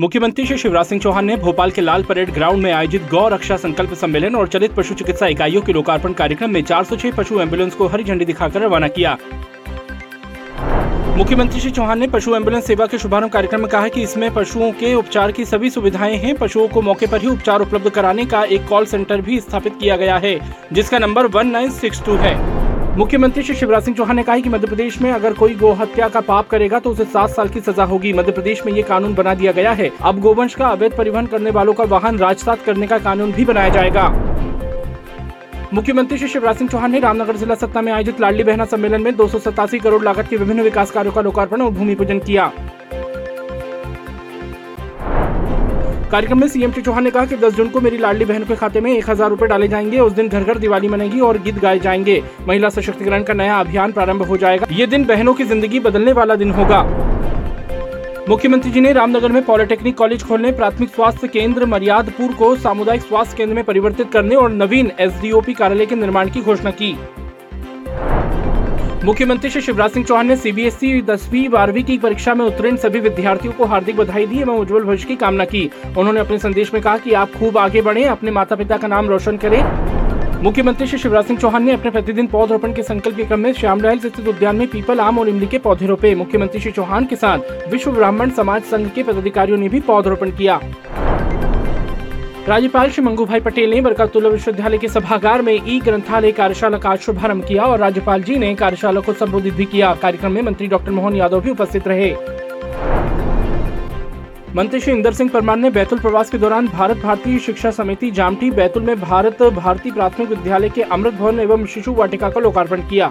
मुख्यमंत्री श्री शिवराज सिंह चौहान ने भोपाल के लाल परेड ग्राउंड में आयोजित गौ रक्षा संकल्प सम्मेलन और चलित पशु चिकित्सा इकाइयों के लोकार्पण कार्यक्रम में 406 पशु एंबुलेंस को हरी झंडी दिखाकर रवाना किया। मुख्यमंत्री श्री चौहान ने पशु एंबुलेंस सेवा के शुभारंभ कार्यक्रम में कहा कि इसमें पशुओं के उपचार की सभी सुविधाएँ हैं। पशुओं को मौके पर ही उपचार उपलब्ध कराने का एक कॉल सेंटर भी स्थापित किया गया है, जिसका नंबर 1962 है। मुख्यमंत्री श्री शिवराज सिंह चौहान ने कहा कि मध्य प्रदेश में अगर कोई गो हत्या का पाप करेगा तो उसे सात साल की सजा होगी। मध्य प्रदेश में ये कानून बना दिया गया है। अब गोवंश का अवैध परिवहन करने वालों का वाहन राजसात करने का कानून भी बनाया जाएगा। मुख्यमंत्री श्री शिवराज सिंह चौहान ने रामनगर जिला सत्ता में आयोजित लाडली बहना सम्मेलन में दो सौ सतासी करोड़ लागत के विभिन्न विकास कार्यो का लोकार्पण और भूमि पूजन किया। कार्यक्रम में सीएम श्री चौहान ने कहा कि 10 जून को मेरी लाडली बहन के खाते में एक हज़ार रूपए डाले जाएँगे। उस दिन घर घर दिवाली मनेगी और गीत गाए जाएँगे। महिला सशक्तिकरण का नया अभियान प्रारंभ हो जाएगा। ये दिन बहनों की ज़िंदगी बदलने वाला दिन होगा। मुख्यमंत्री जी ने रामनगर में पॉलिटेक्निक कॉलेज खोलने, प्राथमिक स्वास्थ्य केंद्र मरियादपुर को सामुदायिक स्वास्थ्य केंद्र में परिवर्तित करने और नवीन एसडीओपी कार्यालय के निर्माण की घोषणा की। मुख्यमंत्री श्री शिवराज सिंह चौहान ने सीबीएसई दसवीं, बारहवीं की परीक्षा में उत्तीर्ण सभी विद्यार्थियों को हार्दिक बधाई दी एवं उज्जवल भविष्य की कामना की। उन्होंने अपने संदेश में कहा कि आप खूब आगे बढ़ें, अपने माता पिता का नाम रोशन करें। मुख्यमंत्री श्री शिवराज सिंह चौहान ने अपने प्रतिदिन पौधरोपण के संकल्प के क्रम में श्यामलाल स्थित उद्यान में पीपल, आम और इमली के पौधे रोपे। मुख्यमंत्री श्री चौहान के साथ विश्व ब्राह्मण समाज संघ के पदाधिकारियों ने भी पौधरोपण किया। राज्यपाल श्री मंगू भाई पटेल ने बरकतुल्ला विश्वविद्यालय के सभागार में ई ग्रंथालय कार्यशाला का शुभारंभ किया और राज्यपाल जी ने कार्यशाला को संबोधित भी किया। कार्यक्रम में मंत्री डॉक्टर मोहन यादव भी उपस्थित रहे। मंत्री श्री इंदर सिंह परमार ने बैतुल प्रवास के दौरान भारत भारतीय शिक्षा समिति जामटी, बैतुल में भारत भारती प्राथमिक विद्यालय के अमृत भवन एवं शिशु वाटिका का लोकार्पण किया।